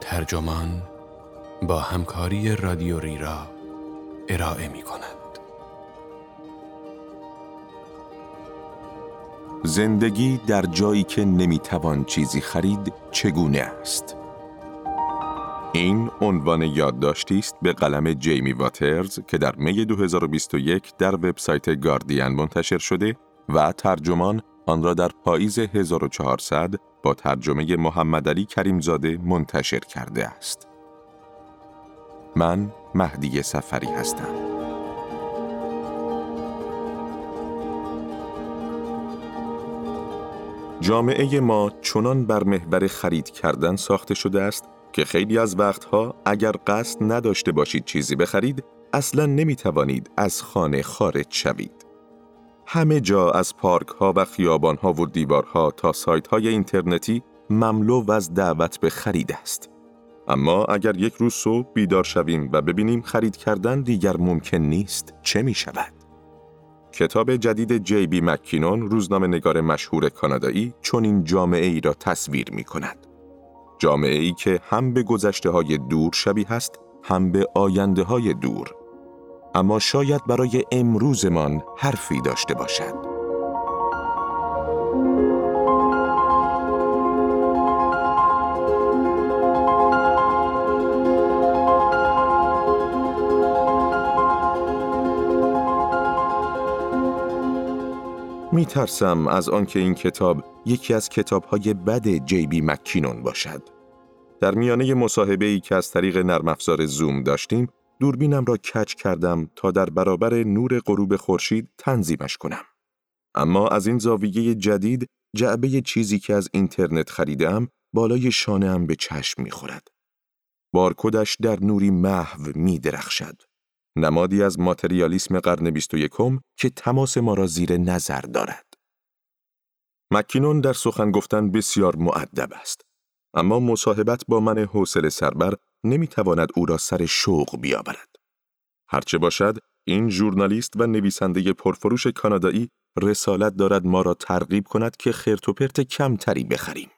ترجمان با همکاری رادیو را ارائه می کند. زندگی در جایی که نمی‌توان چیزی خرید چگونه است؟ این عنوان یادداشتی است به قلم جیمی واترز که در می 2021 در وبسایت گاردین منتشر شده و ترجمان آن را در پاییز 1400 با ترجمه محمد علی کریمزاده منتشر کرده است. من مهدی سفری هستم. جامعه ما چنان بر محور خرید کردن ساخته شده است که خیلی از وقتها اگر قصد نداشته باشید چیزی بخرید اصلا نمی توانید از خانه خارج شوید. همه جا از پارک ها و خیابان ها و دیوارها تا سایت های اینترنتی مملو و از دعوت به خرید است. اما اگر یک روز صبح بیدار شویم و ببینیم خرید کردن دیگر ممکن نیست چه می شود؟ کتاب جدید جی بی مکینون روزنامه نگار مشهور کانادایی چون این جامعه ای را تصویر می کند. جامعه ای که هم به گذشته های دور شبیه است هم به آینده های دور اما شاید برای امروزمان حرفی داشته باشد. می ترسم از آنکه این کتاب یکی از کتابهای بد جی بی مکینون باشد. در میانه مصاحبه ای که از طریق نرم افزار زوم داشتیم، دوربینم را کچ کردم تا در برابر نور غروب خورشید تنظیمش کنم. اما از این زاویه جدید جعبه چیزی که از اینترنت خریدم بالای شانه به چشم می‌خورد. بارکدش در نوری محو می درخشد. نمادی از ماتریالیسم قرن 21 که تماس ما را زیر نظر دارد. مکینون در سخن گفتن بسیار معدب است. اما مصاحبت با من حوصله سربر نمی‌تواند او را سر شوق بیاورد. هرچه باشد، این ژورنالیست و نویسنده پرفروش کانادایی رسالت دارد ما را ترغیب کند که خرت و پرت کمتری بخریم.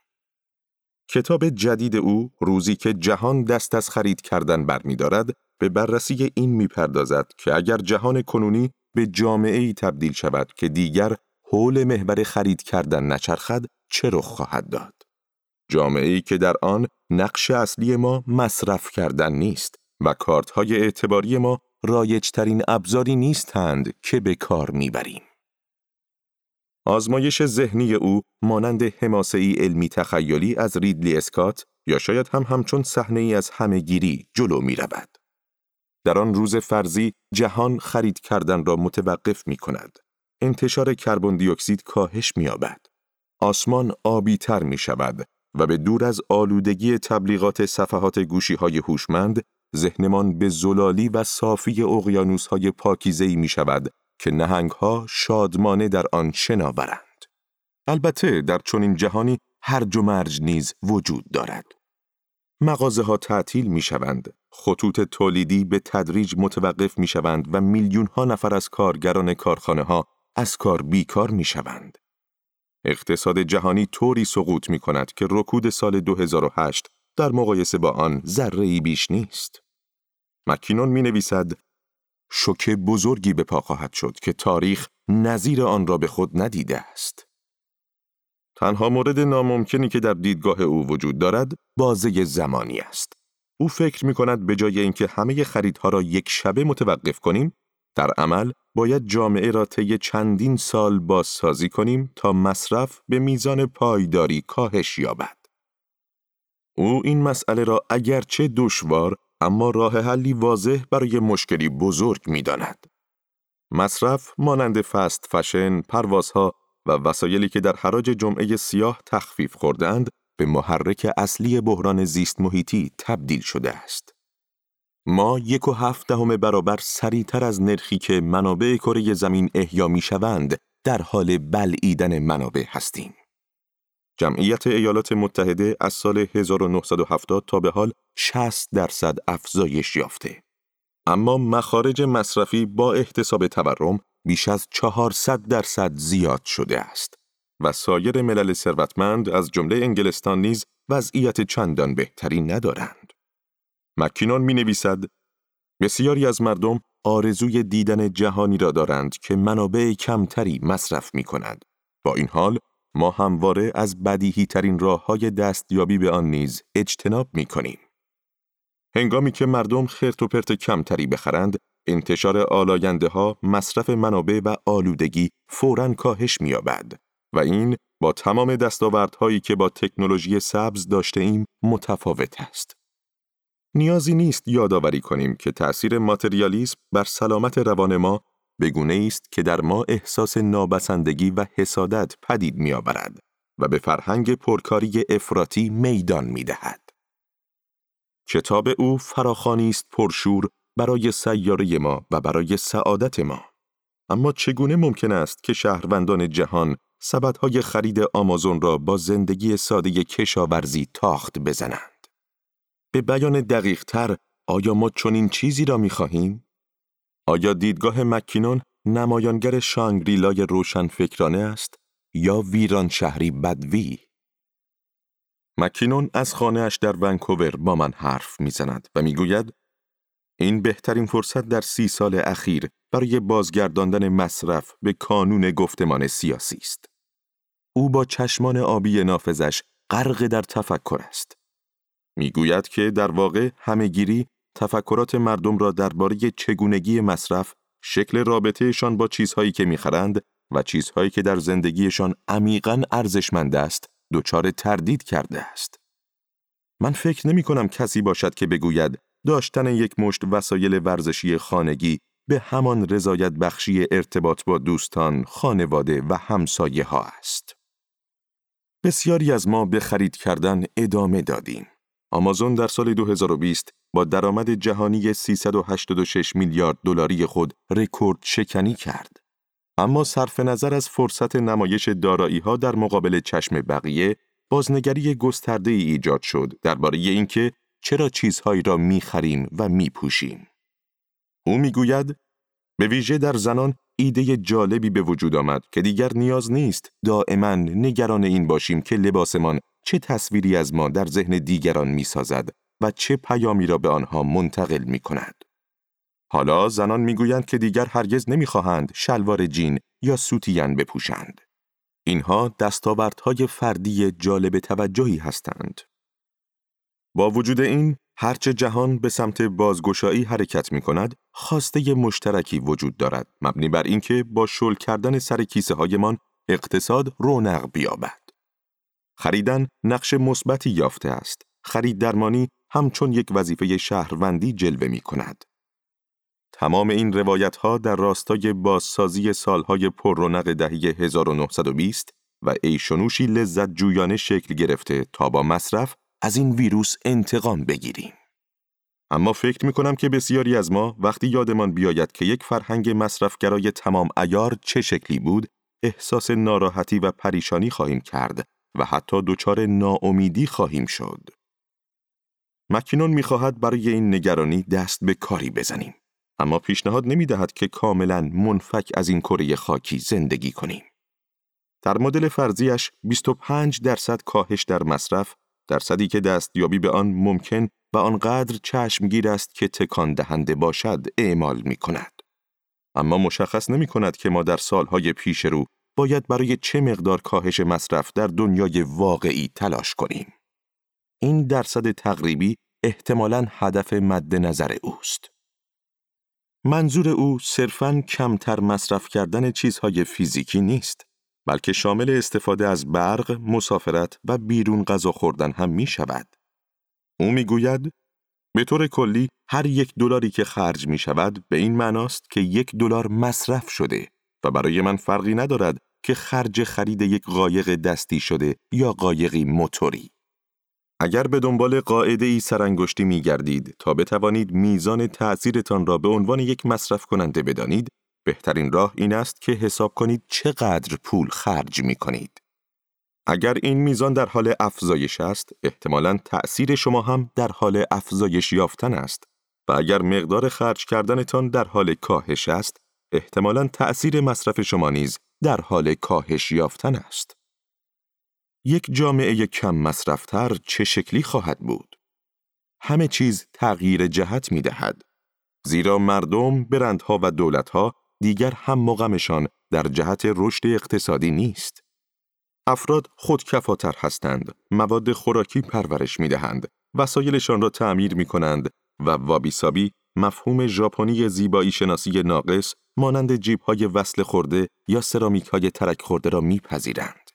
کتاب جدید او روزی که جهان دست از خرید کردن برمیدارد به بررسی این می‌پردازد که اگر جهان کنونی به جامعه ای تبدیل شود که دیگر حول محور خرید کردن نچرخد چه رخ خواهد داد جامعه ای که در آن نقش اصلی ما مصرف کردن نیست و کارت های اعتباری ما رایجترین ابزاری نیستند که به کار می‌بریم آزمایش ذهنی او مانند حماسه علمی تخیلی از ریدلی اسکات یا شاید هم همچون صحنه ای از همهگیری جلو می رود. در آن روز فرضی جهان خرید کردن را متوقف می کند. انتشار کربن دی اکسید کاهش می یابد. آسمان آبی تر می شود و به دور از آلودگی تبلیغات صفحات گوشی های هوشمند ذهنمان به زلالی و صافی اقیانوس های پاکیزه‌ای می شود که نهنگ ها شادمانه در آن شناورند. البته در چنین جهانی هرج و نیز وجود دارد. مغازه ها تعطیل می شوند. خطوط تولیدی به تدریج متوقف می شوند و میلیون ها نفر از کارگران کارخانه ها از کار بیکار می شوند. اقتصاد جهانی طوری سقوط می کند که رکود سال 2008 در مقایسه با آن ذره بیش نیست. مکینون می نویسد شوکه بزرگی به پا خواهد شد که تاریخ نظیر آن را به خود ندیده است. تنها مورد ناممکنی که در دیدگاه او وجود دارد بازه زمانی است. او فکر می کند به جای اینکه همه خریدها را یک شبه متوقف کنیم، در عمل باید جامعه را طی چندین سال بازسازی کنیم تا مصرف به میزان پایداری کاهش یابد. او این مسئله را اگرچه دشوار اما راه حلی واضح برای مشکلی بزرگ می داند. مصرف مانند فست فشن، پروازها و وسایلی که در حراج جمعه سیاه تخفیف خوردند به محرک اصلی بحران زیست محیطی تبدیل شده است. ما یک و هفت دهم برابر سریعتر از نرخی که منابع کره زمین احیا می شوند در حال بلعیدن منابع هستیم. جمعیت ایالات متحده از سال 1970 تا به حال 60 درصد افزایش یافته. اما مخارج مصرفی با احتساب تورم بیش از 400 درصد زیاد شده است و سایر ملل ثروتمند از جمله انگلستان نیز وضعیت چندان بهتری ندارند. مکینون می نویسد بسیاری از مردم آرزوی دیدن جهانی را دارند که منابع کمتری مصرف می کند. با این حال ما همواره از بدیهی ترین راه های دستیابی به آن نیز اجتناب می کنیم. هنگامی که مردم خرت و پرت کمتری بخرند، انتشار آلاینده ها، مصرف منابع و آلودگی فوراً کاهش می‌یابد و این با تمام دستاوردهایی که با تکنولوژی سبز داشته ایم متفاوت است. نیازی نیست یادآوری کنیم که تأثیر ماتریالیسم بر سلامت روان ما بگونه است که در ما احساس نابسندگی و حسادت پدید میآورد و به فرهنگ پرکاری افراطی میدان می‌دهد. کتاب او فراخانی است پرشور برای سیاره ما و برای سعادت ما. اما چگونه ممکن است که شهروندان جهان سبدهای خرید آمازون را با زندگی ساده کشاورزی تاخت بزنند؟ به بیان دقیق تر، آیا ما چنین چیزی را می خواهیم؟ آیا دیدگاه مکینون نمایانگر شانگریلای روشن فکرانه است یا ویران شهری بدوی؟ مکینون از خانهاش در ونکوور با من حرف می‌زند و می‌گوید این بهترین فرصت در سی سال اخیر برای بازگرداندن مصرف به کانون گفتمان سیاسی است. او با چشمان آبی نافذش غرق در تفکر است. می‌گوید که در واقع همهگیری تفکرات مردم را درباره چگونگی مصرف، شکل رابطهشان با چیزهایی که می‌خرند و چیزهایی که در زندگیشان عمیقا ارزشمند است، دچار تردید کرده است. من فکر نمی کنم کسی باشد که بگوید داشتن یک مشت وسایل ورزشی خانگی به همان رضایت بخشی ارتباط با دوستان، خانواده و همسایه ها است. بسیاری از ما به خرید کردن ادامه دادیم. آمازون در سال 2020 با درآمد جهانی 386 میلیارد دلاری خود رکورد شکنی کرد. اما صرف نظر از فرصت نمایش دارایی ها در مقابل چشم بقیه، بازنگری گسترده ای ایجاد شد درباره اینکه چرا چیزهایی را می خریم و می پوشیم. او می گوید به ویژه در زنان ایده جالبی به وجود آمد که دیگر نیاز نیست دائما نگران این باشیم که لباسمان چه تصویری از ما در ذهن دیگران می سازد و چه پیامی را به آنها منتقل می کند. حالا زنان می‌گویند که دیگر هرگز نمی‌خواهند شلوار جین یا سوتیان بپوشند. اینها دستاوردهای فردی جالب توجهی هستند. با وجود این، هرچه جهان به سمت بازگشایی حرکت می کند، خواسته مشترکی وجود دارد، مبنی بر اینکه با شل کردن سر کیسه هایمان اقتصاد رونق بیابد. خریدن نقش مثبتی یافته است. خرید درمانی همچون یک وظیفه شهروندی جلوه می کند. تمام این روایت ها در راستای بازسازی سالهای پررونق دهه 1920 و ایشونوشی لذت جویانه شکل گرفته تا با مصرف از این ویروس انتقام بگیریم. اما فکر می کنم که بسیاری از ما وقتی یادمان بیاید که یک فرهنگ مصرفگرای تمام ایار چه شکلی بود، احساس ناراحتی و پریشانی خواهیم کرد و حتی دچار ناامیدی خواهیم شد. مکینون می‌خواهد برای این نگرانی دست به کاری بزنیم. اما پیشنهاد نمی دهد که کاملا منفک از این کره خاکی زندگی کنیم. در مدل فرضیش 25 درصد کاهش در مصرف درصدی که دستیابی به آن ممکن و آنقدر چشمگیر است که تکان دهنده باشد اعمال می کند. اما مشخص نمی کند که ما در سالهای پیش رو باید برای چه مقدار کاهش مصرف در دنیای واقعی تلاش کنیم. این درصد تقریبی احتمالاً هدف مد نظر اوست. منظور او صرفاً کمتر مصرف کردن چیزهای فیزیکی نیست، بلکه شامل استفاده از برق، مسافرت و بیرون غذا خوردن هم می شود. او می گوید به طور کلی هر یک دلاری که خرج می شود به این معناست که یک دلار مصرف شده و برای من فرقی ندارد که خرج خرید یک قایق دستی شده یا قایقی موتوری. اگر به دنبال قاعده ای سرانگشتی می گردید تا بتوانید میزان تأثیرتان را به عنوان یک مصرف کننده بدانید، بهترین راه این است که حساب کنید چقدر پول خرج می کنید. اگر این میزان در حال افزایش است، احتمالاً تأثیر شما هم در حال افزایش یافتن است و اگر مقدار خرج کردنتان در حال کاهش است، احتمالاً تأثیر مصرف شما نیز در حال کاهش یافتن است. یک جامعه کم مصرفتر چه شکلی خواهد بود؟ همه چیز تغییر جهت می دهد. زیرا مردم، برندها و دولتها دیگر هم مقامشان در جهت رشد اقتصادی نیست. افراد خودکفاتر هستند، مواد خوراکی پرورش می دهند، وسایلشان را تعمیر می کنند و وابیسابی مفهوم ژاپنی زیبایی شناسی ناقص مانند جیب های وصل خورده یا سرامیک های ترک خورده را میپذیرند.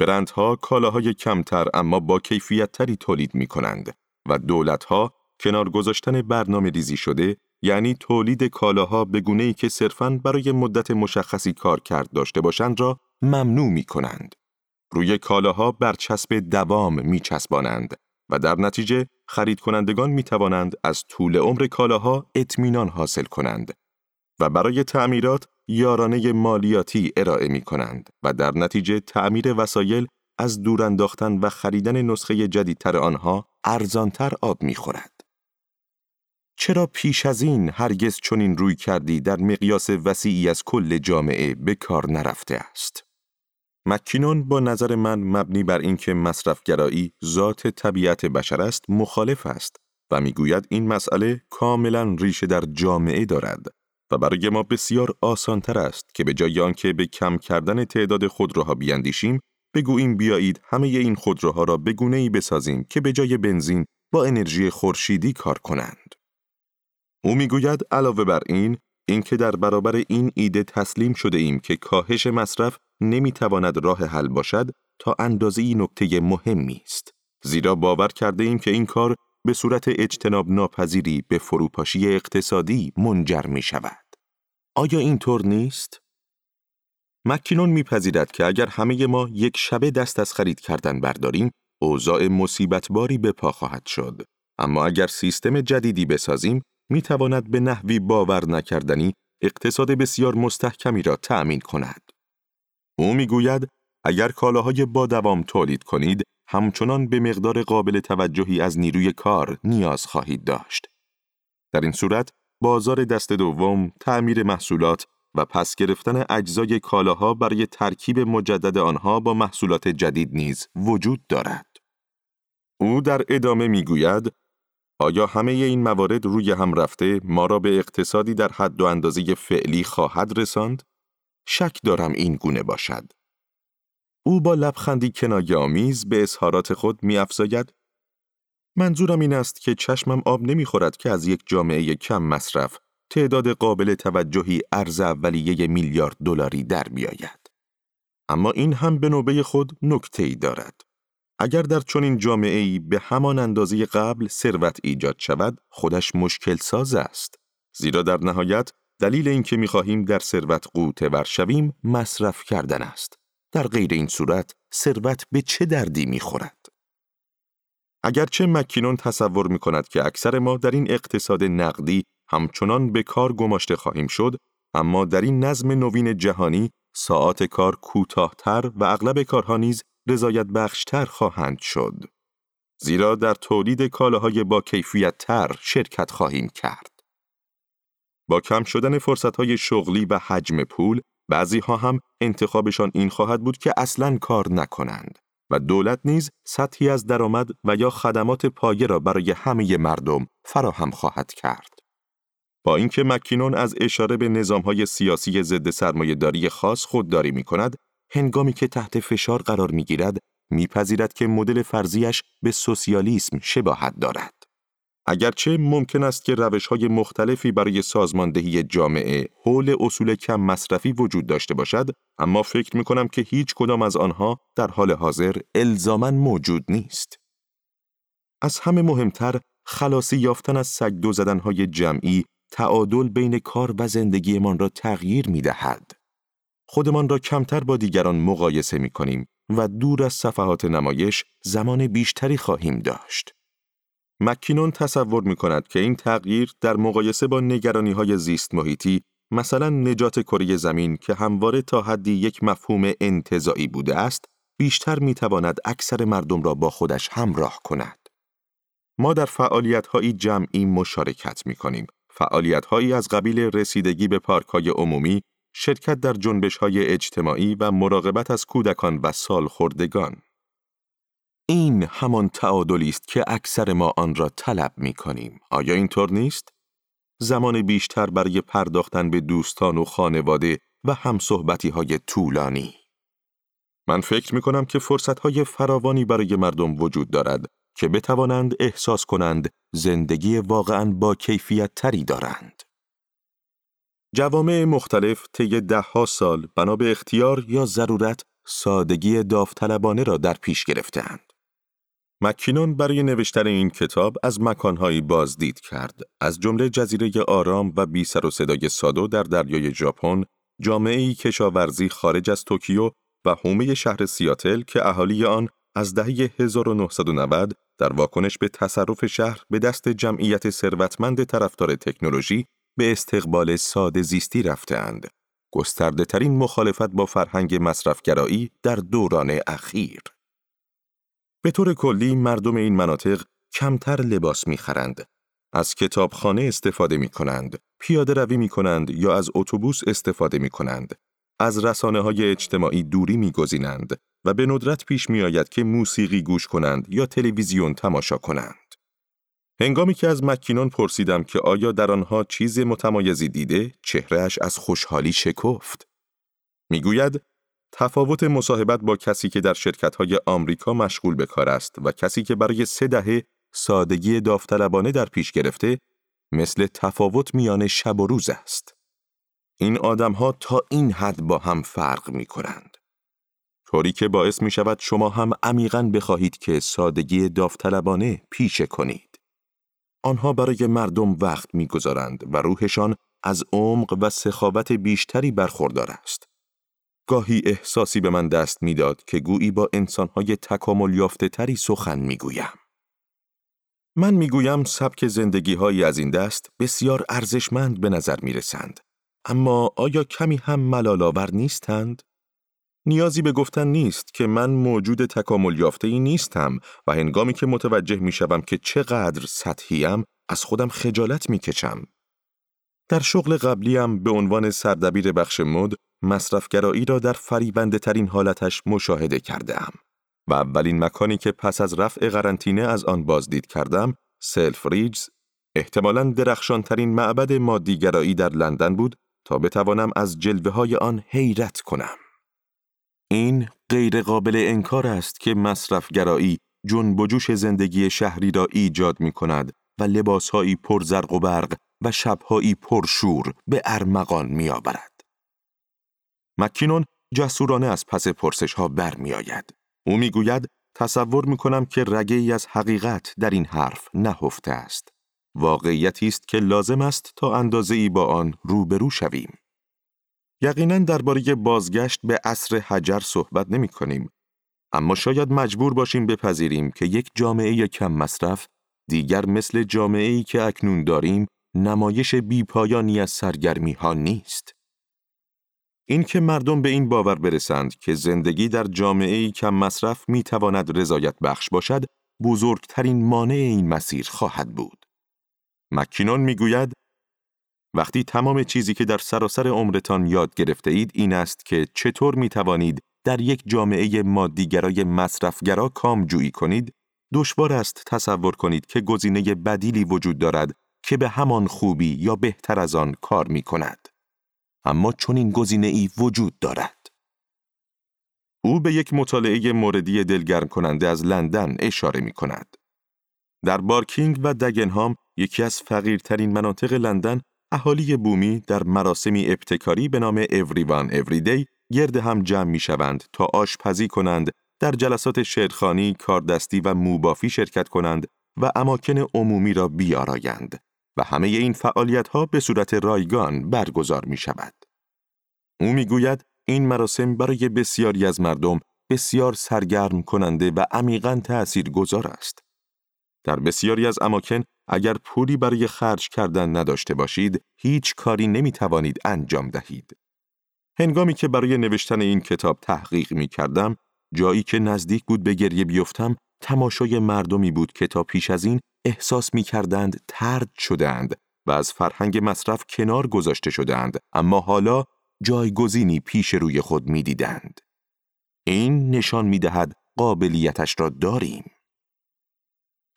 برندها کالاهای کمتر اما با کیفیت تری تولید می کنند و دولتها کنار گذاشتن برنامه ریزی شده یعنی تولید کالاها به گونه ای که صرفاً برای مدت مشخصی کار کرد داشته باشند را ممنوع می کنند. روی کالاها برچسب دوام می چسبانند و در نتیجه خرید کنندگان می توانند از طول عمر کالاها اطمینان حاصل کنند و برای تعمیرات یارانه مالیاتی ارائه می کنند و در نتیجه تعمیر وسایل از دور انداختن و خریدن نسخه جدیدتر آنها ارزانتر آب می خورد. چرا پیش از این هرگز چنین روی کردی در مقیاس وسیعی از کل جامعه به کار نرفته است؟ مکینون با نظر من مبنی بر اینکه مصرفگرایی ذات طبیعت بشر است مخالف است و می‌گوید این مسئله کاملا ریشه در جامعه دارد و برای ما بسیار آسانتر است که به جای آنکه به کم کردن تعداد خودروها بیاندیشیم بگوییم بیایید همه این خودروها را به ای بسازیم که به جای بنزین با انرژی خورشیدی کار کنند. او می‌گوید علاوه بر این اینکه در برابر این ایده تسلیم شده ایم که کاهش مصرف نمی‌تواند راه حل باشد تا اندازه نکته مهمی است. زیرا باور کرده ایم که این کار به صورت اجتناب ناپذیری به فروپاشی اقتصادی منجر می شود. آیا اینطور نیست؟ مکینون میپذیرد که اگر همه ما یک شبه دست از خرید کردن برداریم، اوضاع مصیبت باری به پا خواهد شد. اما اگر سیستم جدیدی بسازیم، می تواند به نحوی باور نکردنی اقتصاد بسیار مستحکمی را تأمین کند. او می‌گوید اگر کالاهای با دوام تولید کنید همچنان به مقدار قابل توجهی از نیروی کار نیاز خواهید داشت. در این صورت بازار دست دوم، تعمیر محصولات و پس گرفتن اجزای کالاها برای ترکیب مجدد آنها با محصولات جدید نیز وجود دارد. او در ادامه می‌گوید آیا همه این موارد روی هم رفته ما را به اقتصادی در حد و اندازه فعلی خواهد رساند؟ شک دارم این گونه باشد. او با لبخندی کنایه آمیز به اظهارات خود می افزاید منظورم این است که چشمم آب نمی‌خورد که از یک جامعه کم مصرف تعداد قابل توجهی ارز اولیه میلیارد دلاری در بیاید. اما این هم به نوبه خود نکته ای دارد. اگر در چنین جامعه ای به همان اندازه قبل ثروت ایجاد شود، خودش مشکل ساز است. زیرا در نهایت دلیل اینکه می‌خواهیم در ثروت قوطه ور شویم مصرف کردن است. در غیر این صورت ثروت به چه دردی می‌خورد؟ اگرچه مکینون تصور می کند که اکثر ما در این اقتصاد نقدی همچنان به کار گماشته خواهیم شد، اما در این نظم نوین جهانی ساعات کار کوتاهتر و اغلب کارها نیز رضایت بخشتر خواهند شد. زیرا در تولید کالاهای با کیفیت تر شرکت خواهیم کرد. با کم شدن فرصتهای شغلی و حجم پول، بعضی ها هم انتخابشان این خواهد بود که اصلاً کار نکنند. و دولت نیز سطحی از درآمد و یا خدمات پایه را برای همه مردم فراهم خواهد کرد. با اینکه مکینون از اشاره به نظامهای سیاسی ضد سرمایهداری خاص خودداری می کند، هنگامی که تحت فشار قرار می گیرد، میپذیرد که مدل فرضیش به سوسیالیسم شباهت دارد. اگرچه ممکن است که روش های مختلفی برای سازماندهی جامعه حول اصول کم مصرفی وجود داشته باشد، اما فکر می کنم که هیچ کدام از آنها در حال حاضر الزاما موجود نیست. از همه مهمتر خلاصی یافتن از سگ دو زدنهای جمعی تعادل بین کار و زندگیمان را تغییر می دهد. خودمان را کمتر با دیگران مقایسه می کنیم و دور از صفحات نمایش زمان بیشتری خواهیم داشت. مکینون تصور می کند که این تغییر در مقایسه با نگرانی های زیست محیطی مثلا نجات کره زمین که همواره تا حدی یک مفهوم انتظایی بوده است بیشتر می تواند اکثر مردم را با خودش همراه کند. ما در فعالیت های جمعی مشارکت می کنیم فعالیت هایی از قبیل رسیدگی به پارک های عمومی، شرکت در جنبش های اجتماعی و مراقبت از کودکان و سالخوردگان. این همان تعادلی است که اکثر ما آن را طلب می کنیم. آیا اینطور نیست؟ زمان بیشتر برای پرداختن به دوستان و خانواده و همصحبتی های طولانی. من فکر می کنم که فرصت های فراوانی برای مردم وجود دارد که بتوانند احساس کنند زندگی واقعا با کیفیت تری دارند. جوامع مختلف طی دهها سال بنا به اختیار یا ضرورت سادگی داوطلبانه را در پیش گرفتند. مکینون برای نوشتن این کتاب از مکانهایی بازدید کرد، از جمله جزیره آرام و بی سر و صدای سادو در دریای ژاپن، جامعه کشاورزی خارج از توکیو و حومه شهر سیاتل که اهالی آن از دهه 1990 در واکنش به تصرف شهر به دست جمعیت ثروتمند طرفدار تکنولوژی به استقبال ساده زیستی رفتهاند. گسترده ترین مخالفت با فرهنگ مصرفگرایی در دوران اخیر. به طور کلی مردم این مناطق کمتر لباس می‌خرند. از کتابخانه استفاده می کنند، پیاده روی می کنند یا از اتوبوس استفاده می کنند. از رسانه های اجتماعی دوری می گذینند و به ندرت پیش می آید که موسیقی گوش کنند یا تلویزیون تماشا کنند. هنگامی که از مکینون پرسیدم که آیا در آنها چیز متمایزی دیده، چهرهش از خوشحالی شکفت. می‌گوید تفاوت مصاحبت با کسی که در شرکت‌های آمریکا مشغول به کار است و کسی که برای سه دهه سادگی داوطلبانه در پیش گرفته مثل تفاوت میان شب و روز است. این آدمها تا این حد با هم فرق می کنند. طوری که باعث می شود شما هم عمیقا بخواهید که سادگی داوطلبانه پیشه کنید. آنها برای مردم وقت می‌گذارند و روحشان از عمق و سخاوت بیشتری برخوردار است. گاهی احساسی به من دست می‌داد که گویی با انسانهای تکامل یافته تری سخن می‌گویم. من می‌گویم سبک زندگی هایی از این دست بسیار ارزشمند به نظر می رسند. اما آیا کمی هم ملالاور نیستند؟ نیازی به گفتن نیست که من موجود تکامل یافته ای نیستم و هنگامی که متوجه می شوم که چقدر سطحیم از خودم خجالت می کشم. در شغل قبلیم به عنوان سردبیر بخش مد مصرفگرایی را در فریبنده ترین حالتش مشاهده کردم و اولین مکانی که پس از رفع قرنطینه از آن بازدید کردم سلف ریجز احتمالاً درخشانترین معبد مادیگرایی در لندن بود تا بتوانم از جلوه های آن حیرت کنم. این غیر قابل انکار است که مصرفگرایی جنب و جوش زندگی شهری را ایجاد می کند و لباسهایی پر زرق و برق و شبهایی پرشور به ارمغان می آورد. مکینون جسورانه از پس پرسش ها بر می آید. او می گوید تصور می کنم که رگه ای از حقیقت در این حرف نهفته است. واقعیتی است که لازم است تا اندازه ای با آن روبرو شویم. یقینا درباره بازگشت به عصر حجر صحبت نمی کنیم. اما شاید مجبور باشیم بپذیریم که یک جامعه کم مصرف دیگر مثل جامعه ای که اکنون داریم نمایش بیپایانی از سرگرمی ها نیست. اینکه مردم به این باور برسند که زندگی در جامعه ای کم مصرف می تواند رضایت بخش باشد، بزرگترین مانع این مسیر خواهد بود. مکینون می‌گوید وقتی تمام چیزی که در سراسر عمرتان یاد گرفته اید این است که چطور می توانید در یک جامعه مادیگرای مصرفگرا کامجویی کنید، دشوار است تصور کنید که گزینه بدیلی وجود دارد که به همان خوبی یا بهتر از آن کار می کند. اما چون این گزینه ای وجود دارد. او به یک مطالعه موردی دلگرم کننده از لندن اشاره می کند. در بارکینگ و دگنهام یکی از فقیرترین مناطق لندن اهالی بومی در مراسمی ابتکاری به نام Everyone Everyday گرد هم جمع می شوند تا آشپزی کنند، در جلسات شعرخانی، کاردستی و موبافی شرکت کنند و اماکن عمومی را بیارایند و همه این فعالیت ها به صورت رایگان برگزار می شود. او می گوید این مراسم برای بسیاری از مردم بسیار سرگرم کننده و عمیقا تأثیر گذار است. در بسیاری از اماکن اگر پولی برای خرج کردن نداشته باشید، هیچ کاری نمی توانید انجام دهید. هنگامی که برای نوشتن این کتاب تحقیق می کردم، جایی که نزدیک بود به گریه بیفتم، تماشای مردمی بود که تا پیش از این احساس می کردند ترد شدند و از فرهنگ مصرف کنار گذاشته شدند اما حالا جایگزینی پیش روی خود می‌دیدند. این نشان می‌دهد قابلیتش را داریم.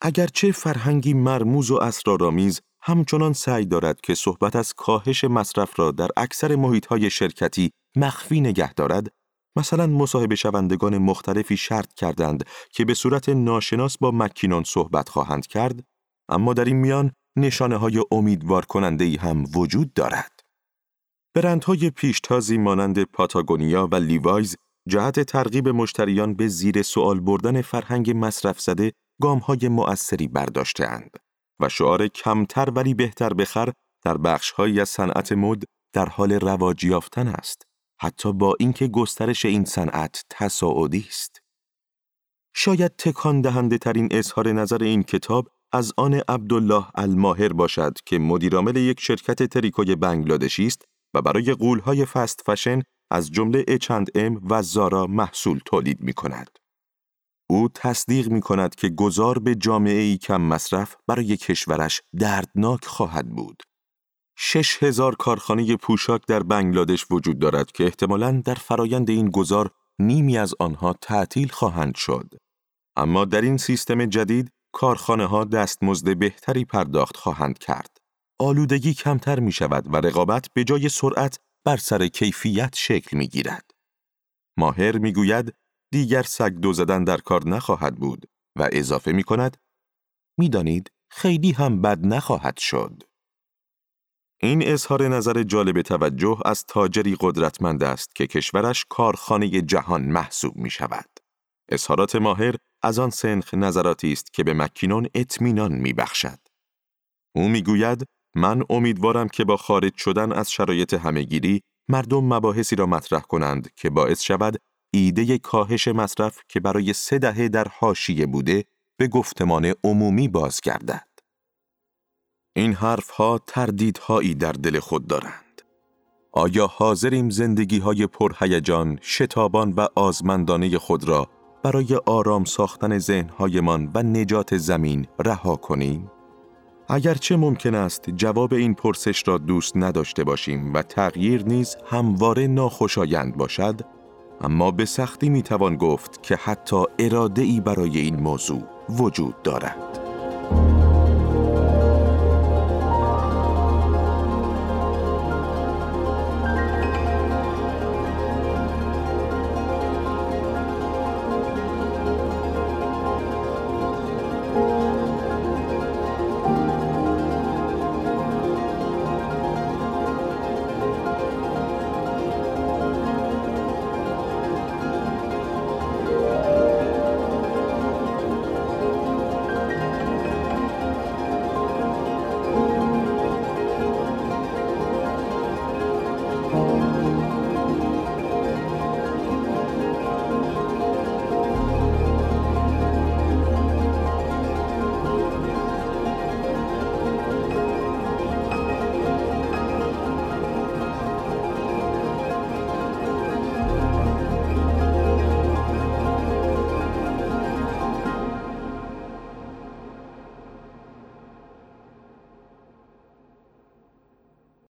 اگرچه فرهنگی مرموز و اسرارآمیز همچنان سعی دارد که صحبت از کاهش مصرف را در اکثر محیطهای شرکتی مخفی نگه دارد، مثلا مصاحبه شوندگان مختلفی شرط کردند که به صورت ناشناس با مکینون صحبت خواهند کرد، اما در این میان نشانه های امیدوار کننده هم وجود دارد. برندهای پیشتازی مانند پاتاگونیا و لیوایز جهت ترغیب مشتریان به زیر سوال بردن فرهنگ مصرف زده های مؤثری برداشتهاند و شعار کمتر ولی بهتر بخر در بخشهایی از صنعت مد در حال رواج یافتن است حتی با اینکه گسترش این صنعت تصاعدی است شاید تکان دهنده ترین اظهار نظر این کتاب از آن عبدالله الماهر باشد که مدیرعامل یک شرکت تریکوی بنگلادشی است و برای قولهای فست فشن از جمله اچند ام و زارا محصول تولید می کند. او تصدیق می کند که گذار به جامعه ای کم مصرف برای کشورش دردناک خواهد بود. شش هزار کارخانه پوشاک در بنگلادش وجود دارد که احتمالاً در فرایند این گذار نیمی از آنها تعطیل خواهند شد. اما در این سیستم جدید کارخانه ها دستمزد بهتری پرداخت خواهند کرد. آلودگی کمتر می شود و رقابت به جای سرعت بر سر کیفیت شکل می گیرد. ماهر می گوید دیگر سگ دو زدن در کار نخواهد بود و اضافه می کند می‌دانید خیلی هم بد نخواهد شد. این اظهار نظر جالب توجه از تاجری قدرتمند است که کشورش کارخانه جهان محسوب می شود. اظهارات ماهر از آن سنخ نظراتی است که به مکینون اطمینان می بخشد. او می گوید من امیدوارم که با خارج شدن از شرایط همهگیری مردم مباحثی را مطرح کنند که باعث شود ایده کاهش مصرف که برای سه دهه در حاشیه بوده به گفتمان عمومی بازگردد. این حرفها تردیدهایی در دل خود دارند. آیا حاضریم زندگی های پرهیجان، شتابان و آزمندانه خود را برای آرام ساختن ذهنهایمان و نجات زمین رها کنیم؟ اگرچه ممکن است جواب این پرسش را دوست نداشته باشیم و تغییر نیز همواره ناخوشایند باشد، اما به سختی می‌توان گفت که حتی اراده ای برای این موضوع وجود دارد.